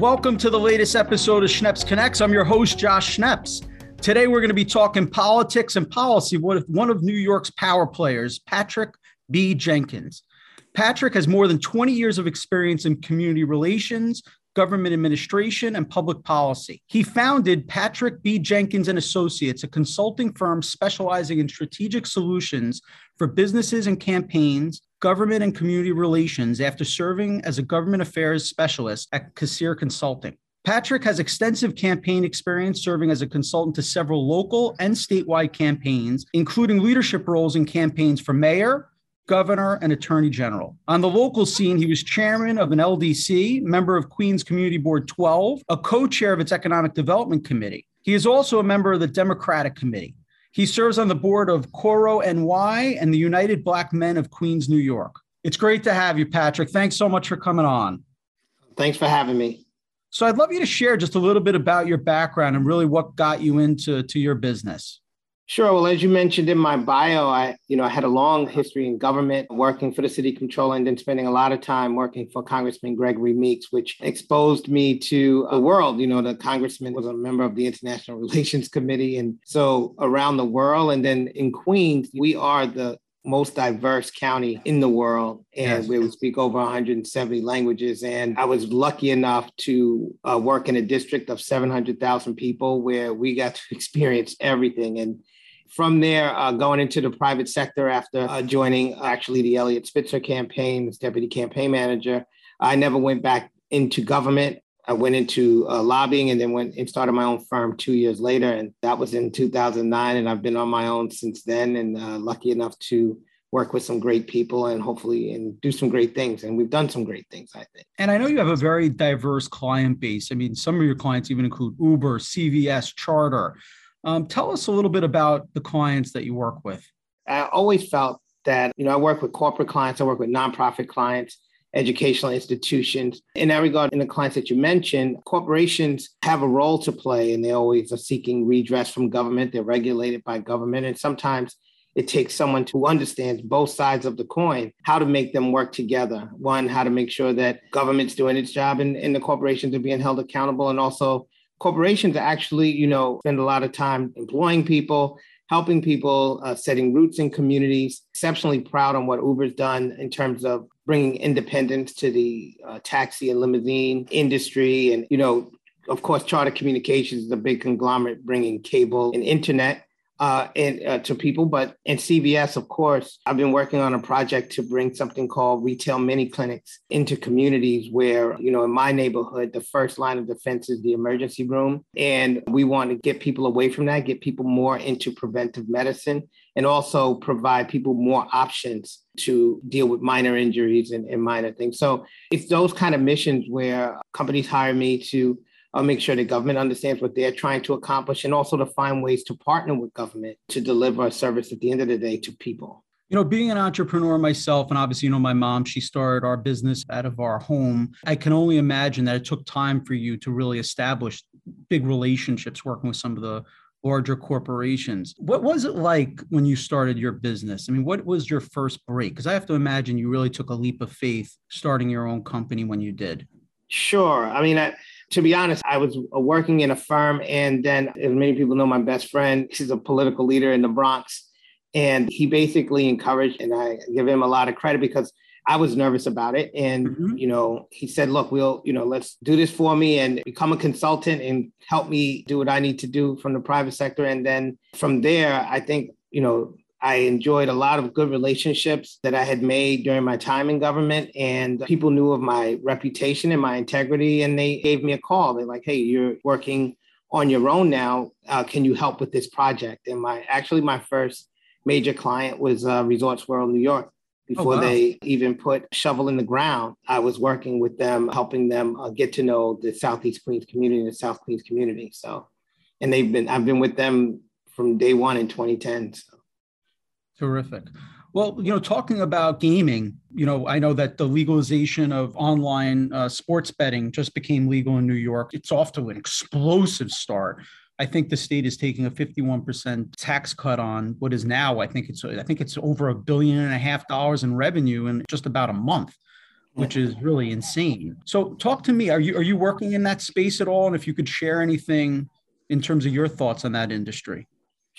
Welcome to the latest episode of Schneps Connects. I'm your host, Josh Schneps. Today, we're going to be talking politics and policy with one of New York's power players, Patrick B. Jenkins. Patrick has more than 20 years of experience in community relations, government administration, and public policy. He founded Patrick B. Jenkins and Associates, a consulting firm specializing in strategic solutions for businesses and campaigns government and community relations after serving as a government affairs specialist at Kasirer Consulting. Patrick has extensive campaign experience serving as a consultant to several local and statewide campaigns, including leadership roles in campaigns for mayor, governor, and attorney general. On the local scene, he was chairman of an LDC, member of Queens Community Board 12, a co chair of its Economic Development Committee. He is also a member of the Democratic Committee. He serves on the board of Coro NY and the United Black Men of Queens, New York. It's great to have you, Patrick. Thanks so much for coming on. Thanks for having me. So I'd love you to share just a little bit about your background and really what got you into to your business. Sure. Well, as you mentioned in my bio, I, you know, I had a long history in government, working for the city controller, and then spending a lot of time working for Congressman Gregory Meeks, which exposed me to the world. You know, the congressman was a member of the International Relations Committee, and so around the world. And then in Queens, we are the most diverse county in the world and yes. we speak over 170 languages and i was lucky enough to uh, work in a district of 700000 people where we got to experience everything and from there, uh, going into the private sector after uh, joining actually the Eliot Spitzer campaign as deputy campaign manager, I never went back into government. I went into uh, lobbying and then went and started my own firm two years later. And that was in 2009. And I've been on my own since then and uh, lucky enough to work with some great people and hopefully and do some great things and we've done some great things i think and i know you have a very diverse client base i mean some of your clients even include uber cvs charter um, tell us a little bit about the clients that you work with. I always felt that, you know, I work with corporate clients, I work with nonprofit clients, educational institutions. In that regard, in the clients that you mentioned, corporations have a role to play and they always are seeking redress from government. They're regulated by government. And sometimes it takes someone who understands both sides of the coin, how to make them work together. One, how to make sure that government's doing its job and, and the corporations are being held accountable, and also corporations actually, you know, spend a lot of time employing people, helping people, uh, setting roots in communities. Exceptionally proud on what Uber's done in terms of bringing independence to the uh, taxi and limousine industry. And, you know, of course, Charter Communications is a big conglomerate bringing cable and internet uh, and uh, to people. But in CVS, of course, I've been working on a project to bring something called retail mini clinics into communities where, you know, in my neighborhood, the first line of defense is the emergency room. And we want to get people away from that, get people more into preventive medicine, and also provide people more options to deal with minor injuries and, and minor things. So it's those kind of missions where companies hire me to uh, make sure the government understands what they're trying to accomplish and also to find ways to partner with government to deliver a service at the end of the day to people. You know, being an entrepreneur myself, and obviously, you know, my mom, she started our business out of our home. I can only imagine that it took time for you to really establish big relationships working with some of the larger corporations. What was it like when you started your business? I mean, what was your first break? Because I have to imagine you really took a leap of faith starting your own company when you did. Sure. I mean, I, to be honest, I was working in a firm, and then, as many people know, my best friend, he's a political leader in the Bronx. And he basically encouraged, and I give him a lot of credit because I was nervous about it. And, mm-hmm. you know, he said, look, we'll, you know, let's do this for me and become a consultant and help me do what I need to do from the private sector. And then from there, I think, you know, I enjoyed a lot of good relationships that I had made during my time in government, and people knew of my reputation and my integrity, and they gave me a call. They're like, "Hey, you're working on your own now. Uh, can you help with this project?" And my actually my first major client was uh, Resorts World New York. Oh, Before oh, wow. they even put shovel in the ground, I was working with them, helping them uh, get to know the Southeast Queens community and the South Queens community. So, and they've been I've been with them from day one in 2010. So. Terrific. Well, you know, talking about gaming, you know, I know that the legalization of online uh, sports betting just became legal in New York. It's off to an explosive start. I think the state is taking a 51% tax cut on what is now, I think it's I think it's over a billion and a half dollars in revenue in just about a month which is really insane. So talk to me. Are you are you working in that space at all? And if you could share anything in terms of your thoughts on that industry.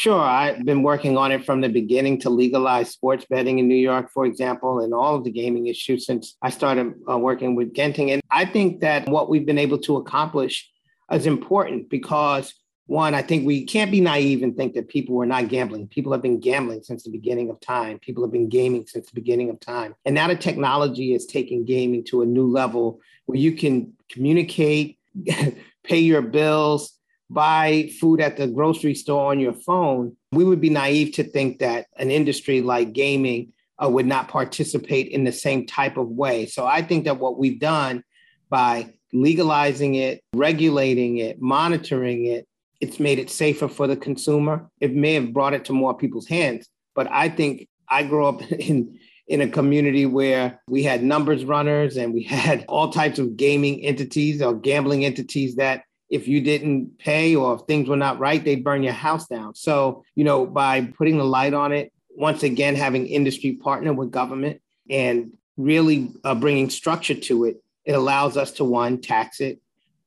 Sure. I've been working on it from the beginning to legalize sports betting in New York, for example, and all of the gaming issues since I started uh, working with Genting. And I think that what we've been able to accomplish is important because one, I think we can't be naive and think that people were not gambling. People have been gambling since the beginning of time. People have been gaming since the beginning of time. And now the technology is taking gaming to a new level where you can communicate, pay your bills, buy food at the grocery store on your phone. We would be naive to think that an industry like gaming uh, would not participate in the same type of way. So I think that what we've done by legalizing it, regulating it, monitoring it, it's made it safer for the consumer. It may have brought it to more people's hands, but I think I grew up in in a community where we had numbers runners and we had all types of gaming entities or gambling entities that if you didn't pay or if things were not right, they'd burn your house down. So, you know, by putting the light on it, once again, having industry partner with government and really uh, bringing structure to it, it allows us to one, tax it,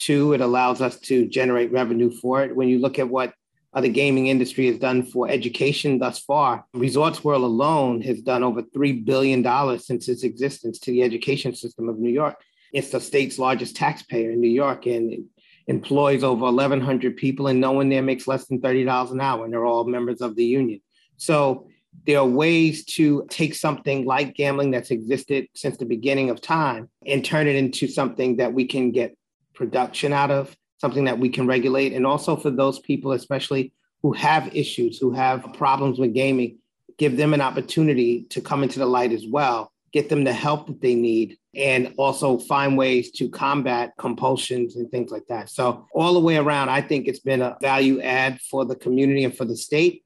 Two, it allows us to generate revenue for it. When you look at what uh, the gaming industry has done for education thus far, Resorts World alone has done over $3 billion since its existence to the education system of New York. It's the state's largest taxpayer in New York and employs over 1,100 people, and no one there makes less than $30 an hour, and they're all members of the union. So there are ways to take something like gambling that's existed since the beginning of time and turn it into something that we can get production out of, something that we can regulate. And also for those people, especially who have issues, who have problems with gaming, give them an opportunity to come into the light as well, get them the help that they need, and also find ways to combat compulsions and things like that. So, all the way around, I think it's been a value add for the community and for the state.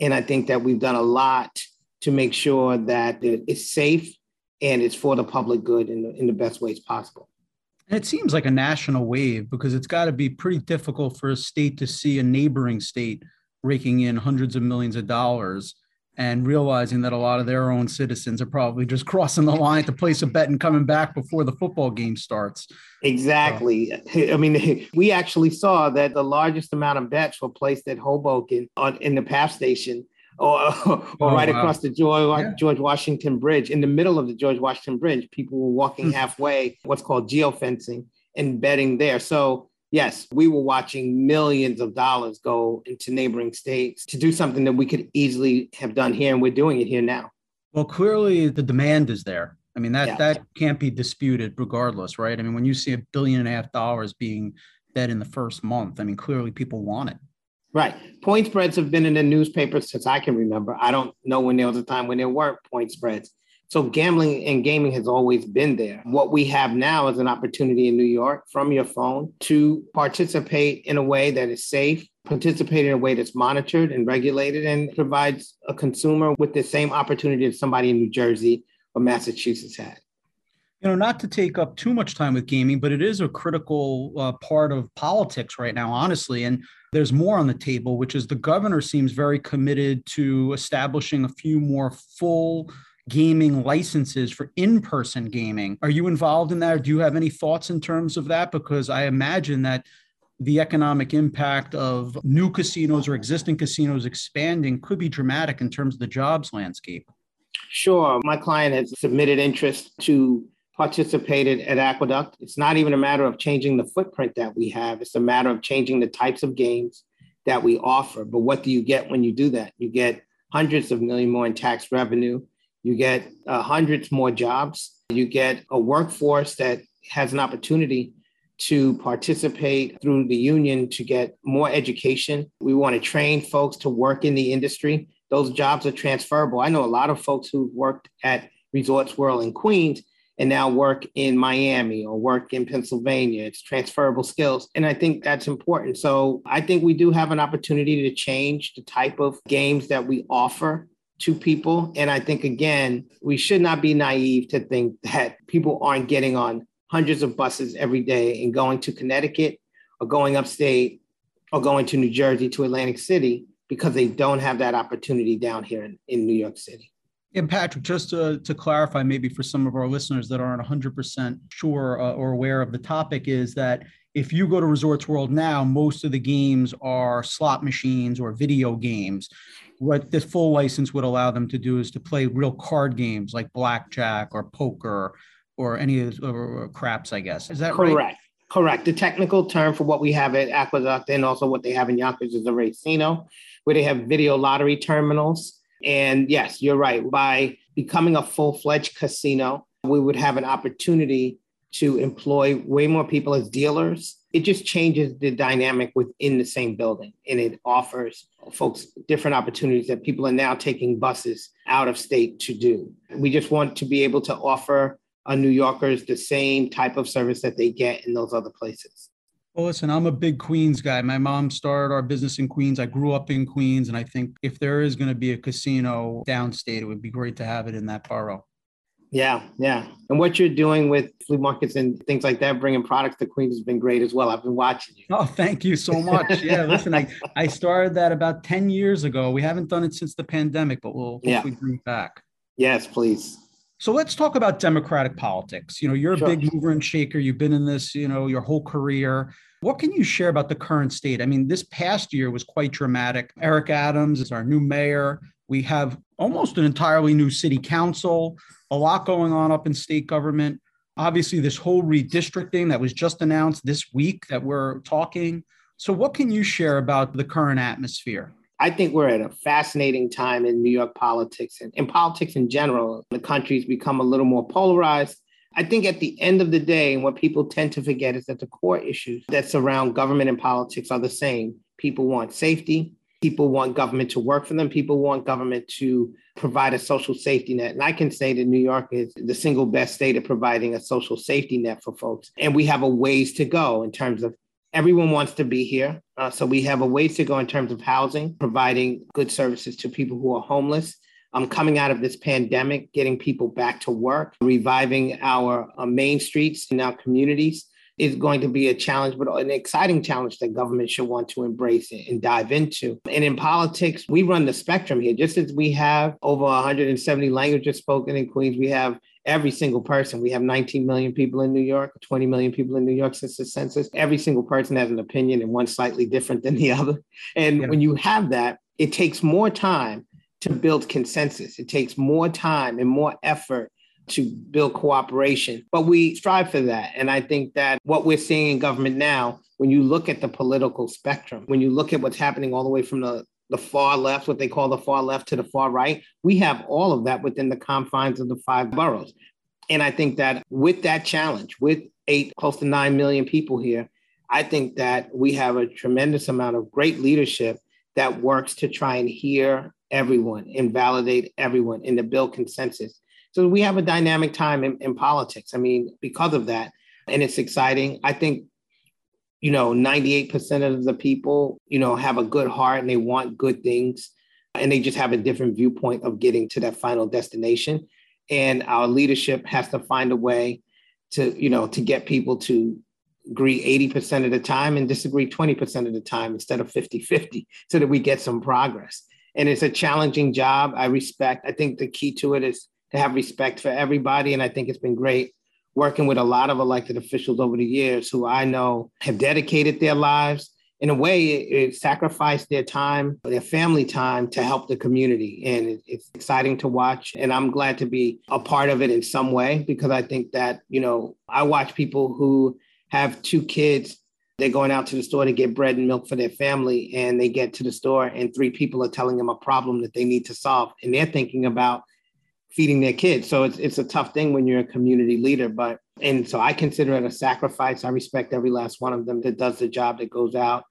And I think that we've done a lot to make sure that it's safe and it's for the public good in the, in the best ways possible. And it seems like a national wave because it's got to be pretty difficult for a state to see a neighboring state raking in hundreds of millions of dollars and realizing that a lot of their own citizens are probably just crossing the line to place a bet and coming back before the football game starts. Exactly. So. I mean, we actually saw that the largest amount of bets were placed at Hoboken on, in the PATH station or, or oh, right wow. across the George, yeah. George Washington Bridge. In the middle of the George Washington Bridge, people were walking hmm. halfway, what's called geofencing, and betting there. So, yes, we were watching millions of dollars go into neighboring states to do something that we could easily have done here, and we're doing it here now. Well, clearly the demand is there. I mean, that, yeah. that can't be disputed regardless, right? I mean, when you see a billion and a half dollars being bet in the first month, I mean, clearly people want it. Right. Point spreads have been in the newspaper since I can remember. I don't know when there was a time when there weren't point spreads. So gambling and gaming has always been there. What we have now is an opportunity in New York from your phone to participate in a way that is safe, participate in a way that's monitored and regulated and provides a consumer with the same opportunity that somebody in New Jersey or Massachusetts had you know, not to take up too much time with gaming, but it is a critical uh, part of politics right now, honestly. And there's more on the table, which is the governor seems very committed to establishing a few more full gaming licenses for in-person gaming. Are you involved in that? Or do you have any thoughts in terms of that? Because I imagine that the economic impact of new casinos or existing casinos expanding could be dramatic in terms of the jobs landscape. Sure. My client has submitted interest to participated at Aqueduct. It's not even a matter of changing the footprint that we have, it's a matter of changing the types of games that we offer. But what do you get when you do that? You get hundreds of million more in tax revenue, you get uh, hundreds more jobs, you get a workforce that has an opportunity to participate through the union to get more education. We want to train folks to work in the industry. Those jobs are transferable. I know a lot of folks who've worked at Resorts World in Queens and now work in Miami or work in Pennsylvania. It's transferable skills. And I think that's important. So I think we do have an opportunity to change the type of games that we offer to people. And I think, again, we should not be naive to think that people aren't getting on hundreds of buses every day and going to Connecticut or going upstate or going to New Jersey to Atlantic City because they don't have that opportunity down here in, in New York City. And Patrick, just to, to clarify, maybe for some of our listeners that aren't 100% sure uh, or aware of the topic, is that if you go to Resorts World now, most of the games are slot machines or video games. What the full license would allow them to do is to play real card games like blackjack or poker or any of those craps, I guess. Is that correct? Right? Correct. The technical term for what we have at Aqueduct and also what they have in Yonkers is a racino, where they have video lottery terminals. And yes, you're right. By becoming a full fledged casino, we would have an opportunity to employ way more people as dealers. It just changes the dynamic within the same building and it offers folks different opportunities that people are now taking buses out of state to do. We just want to be able to offer our New Yorkers the same type of service that they get in those other places. Well, listen, I'm a big Queens guy. My mom started our business in Queens. I grew up in Queens. And I think if there is going to be a casino downstate, it would be great to have it in that borough. Yeah, yeah. And what you're doing with flea markets and things like that, bringing products to Queens has been great as well. I've been watching you. Oh, thank you so much. Yeah, listen, I, I started that about 10 years ago. We haven't done it since the pandemic, but we'll hopefully yeah. bring it back. Yes, please. So let's talk about democratic politics. You know, you're a sure. big mover and shaker. You've been in this, you know, your whole career. What can you share about the current state? I mean, this past year was quite dramatic. Eric Adams is our new mayor. We have almost an entirely new city council, a lot going on up in state government. Obviously, this whole redistricting that was just announced this week that we're talking. So, what can you share about the current atmosphere? I think we're at a fascinating time in New York politics and in politics in general. The country's become a little more polarized. I think at the end of the day, what people tend to forget is that the core issues that surround government and politics are the same. People want safety. People want government to work for them. People want government to provide a social safety net. And I can say that New York is the single best state at providing a social safety net for folks. And we have a ways to go in terms of everyone wants to be here. Uh, so we have a ways to go in terms of housing, providing good services to people who are homeless. Um, coming out of this pandemic, getting people back to work, reviving our uh, main streets in our communities is going to be a challenge, but an exciting challenge that government should want to embrace and dive into. And in politics, we run the spectrum here. Just as we have over 170 languages spoken in Queens, we have every single person. We have 19 million people in New York, 20 million people in New York since the census. Every single person has an opinion and one slightly different than the other. And yeah. when you have that, it takes more time to build consensus. It takes more time and more effort to build cooperation, but we strive for that. And I think that what we're seeing in government now, when you look at the political spectrum, when you look at what's happening all the way from the the far left, what they call the far left to the far right. We have all of that within the confines of the five boroughs. And I think that with that challenge, with eight, close to nine million people here, I think that we have a tremendous amount of great leadership that works to try and hear everyone and validate everyone and to build consensus. So we have a dynamic time in, in politics. I mean, because of that, and it's exciting. I think you know 98% of the people you know have a good heart and they want good things and they just have a different viewpoint of getting to that final destination and our leadership has to find a way to you know to get people to agree 80% of the time and disagree 20% of the time instead of 50-50 so that we get some progress and it's a challenging job i respect i think the key to it is to have respect for everybody and i think it's been great working with a lot of elected officials over the years who I know have dedicated their lives. In a way, it, it sacrificed their time, their family time to help the community. And it, it's exciting to watch. And I'm glad to be a part of it in some way because I think that, you know, I watch people who have two kids they're going out to the store to get bread and milk for their family and they get to the store and three people are telling them a problem that they need to solve and they're thinking about feeding their kids. So it's it's a tough thing when you're a community leader. But and so I consider it a sacrifice. I respect every last one of them that does the job that goes out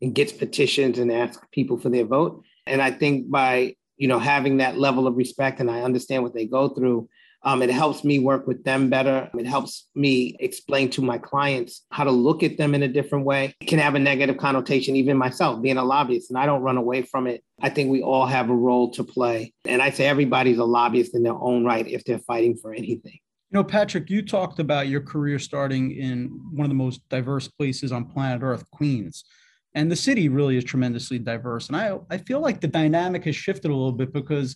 and gets petitions and asks people for their vote. And I think by you know having that level of respect and I understand what they go through, um, it helps me work with them better. It helps me explain to my clients how to look at them in a different way. It can have a negative connotation, even myself being a lobbyist, and I don't run away from it. I think we all have a role to play. And I say everybody's a lobbyist in their own right if they're fighting for anything. You know, Patrick, you talked about your career starting in one of the most diverse places on planet Earth, Queens. And the city really is tremendously diverse. And I, I feel like the dynamic has shifted a little bit because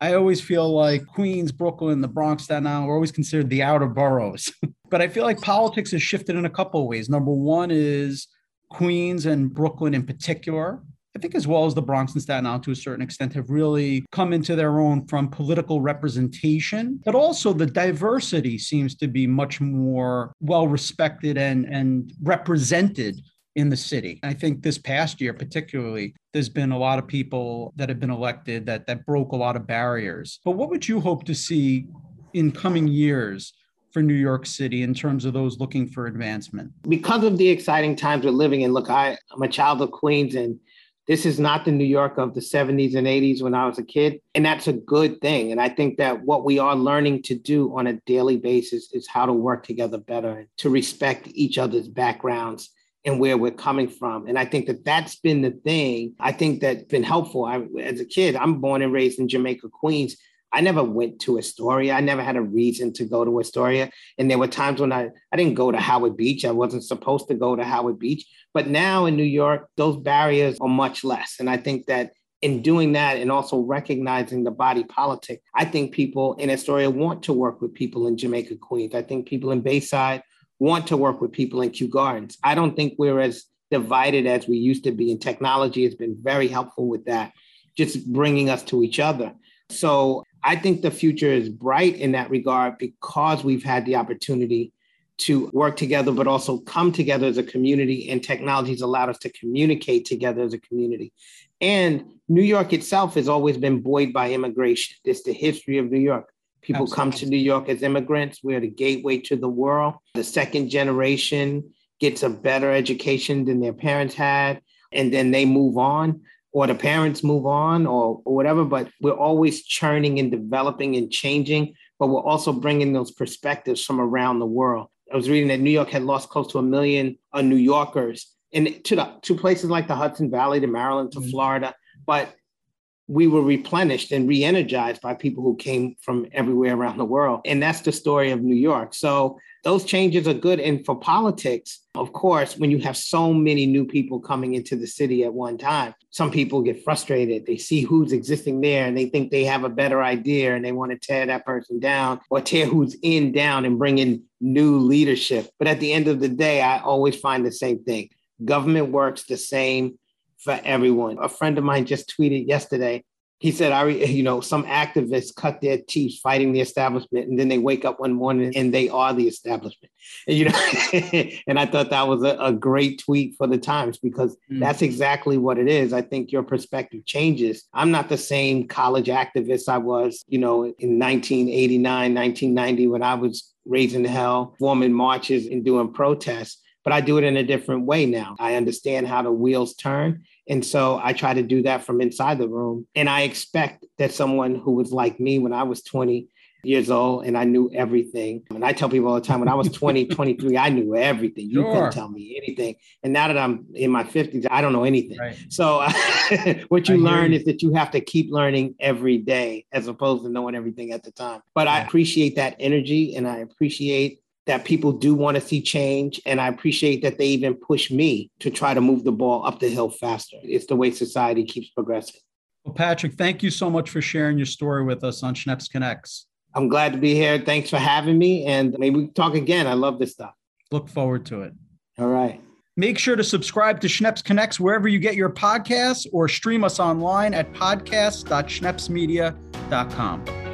I always feel like Queens, Brooklyn, the Bronx, Staten Island, we're always considered the outer boroughs. but I feel like politics has shifted in a couple of ways. Number one is Queens and Brooklyn in particular. I think, as well as the Bronx and Staten Island to a certain extent, have really come into their own from political representation, but also the diversity seems to be much more well respected and, and represented in the city. I think this past year, particularly, there's been a lot of people that have been elected that that broke a lot of barriers. But what would you hope to see in coming years for New York City in terms of those looking for advancement? Because of the exciting times we're living in, look, I, I'm a child of Queens and this is not the New York of the 70s and 80s when I was a kid. And that's a good thing. And I think that what we are learning to do on a daily basis is how to work together better to respect each other's backgrounds and where we're coming from. And I think that that's been the thing I think that's been helpful. I, as a kid, I'm born and raised in Jamaica, Queens. I never went to Astoria. I never had a reason to go to Astoria. And there were times when I, I didn't go to Howard Beach. I wasn't supposed to go to Howard Beach. But now in New York, those barriers are much less. And I think that in doing that and also recognizing the body politic, I think people in Astoria want to work with people in Jamaica, Queens. I think people in Bayside want to work with people in Kew Gardens. I don't think we're as divided as we used to be, and technology has been very helpful with that, just bringing us to each other. So I think the future is bright in that regard because we've had the opportunity to work together, but also come together as a community, and technology has allowed us to communicate together as a community. And New York itself has always been buoyed by immigration. It's the history of New York. People Absolutely. come to New York as immigrants. We're the gateway to the world. The second generation gets a better education than their parents had, and then they move on, or the parents move on, or, or whatever. But we're always churning and developing and changing, but we're also bringing those perspectives from around the world. I was reading that New York had lost close to a million uh, New Yorkers and to the to places like the Hudson Valley, to Maryland, to mm-hmm. Florida. But we were replenished and re-energized by people who came from everywhere around the world. And that's the story of new york. So those changes are good. And for politics of course when you have so many new people coming into the city at one time some people get frustrated. They see who's existing there and they think they have a better idea and they want to tear that person down or tear who's in down and bring in new leadership. But at the end of the day i always find the same thing. Government works the same for everyone. A friend of mine just tweeted yesterday. He said, "I, you know, some activists cut their teeth fighting the establishment, and then they wake up one morning and they are the establishment." And, you know, and I thought that was a, a, great tweet for the Times because mm. that's exactly what it is. I think your perspective changes. I'm not the same college activist I was, you know, in 1989, 1990 when I was raising hell, forming marches and doing protests but I do it in a different way now. I understand how the wheels turn. And so I try to do that from inside the room. And I expect that someone who was like me when I was 20 years old and I knew everything. And I tell people all the time when I was 20, 23, I knew everything. You sure. couldn't tell me anything. And now that I'm in my 50s, I don't know anything. Right. So what you learn you. is that you have to keep learning every day as opposed to knowing everything at the time. But yeah. I appreciate that energy and I appreciate that people do want to see change. And I appreciate that they even push me to try to move the ball up the hill faster. It's the way society keeps progressing. Well, Patrick, thank you so much for sharing your story with us on Schneps Connects. I'm glad to be here. Thanks for having me. And maybe we talk again. I love this stuff. Look forward to it. All right. Make sure to subscribe to Schneps Connects wherever you get your podcasts or stream us online at podcast.schnepsmedia.com.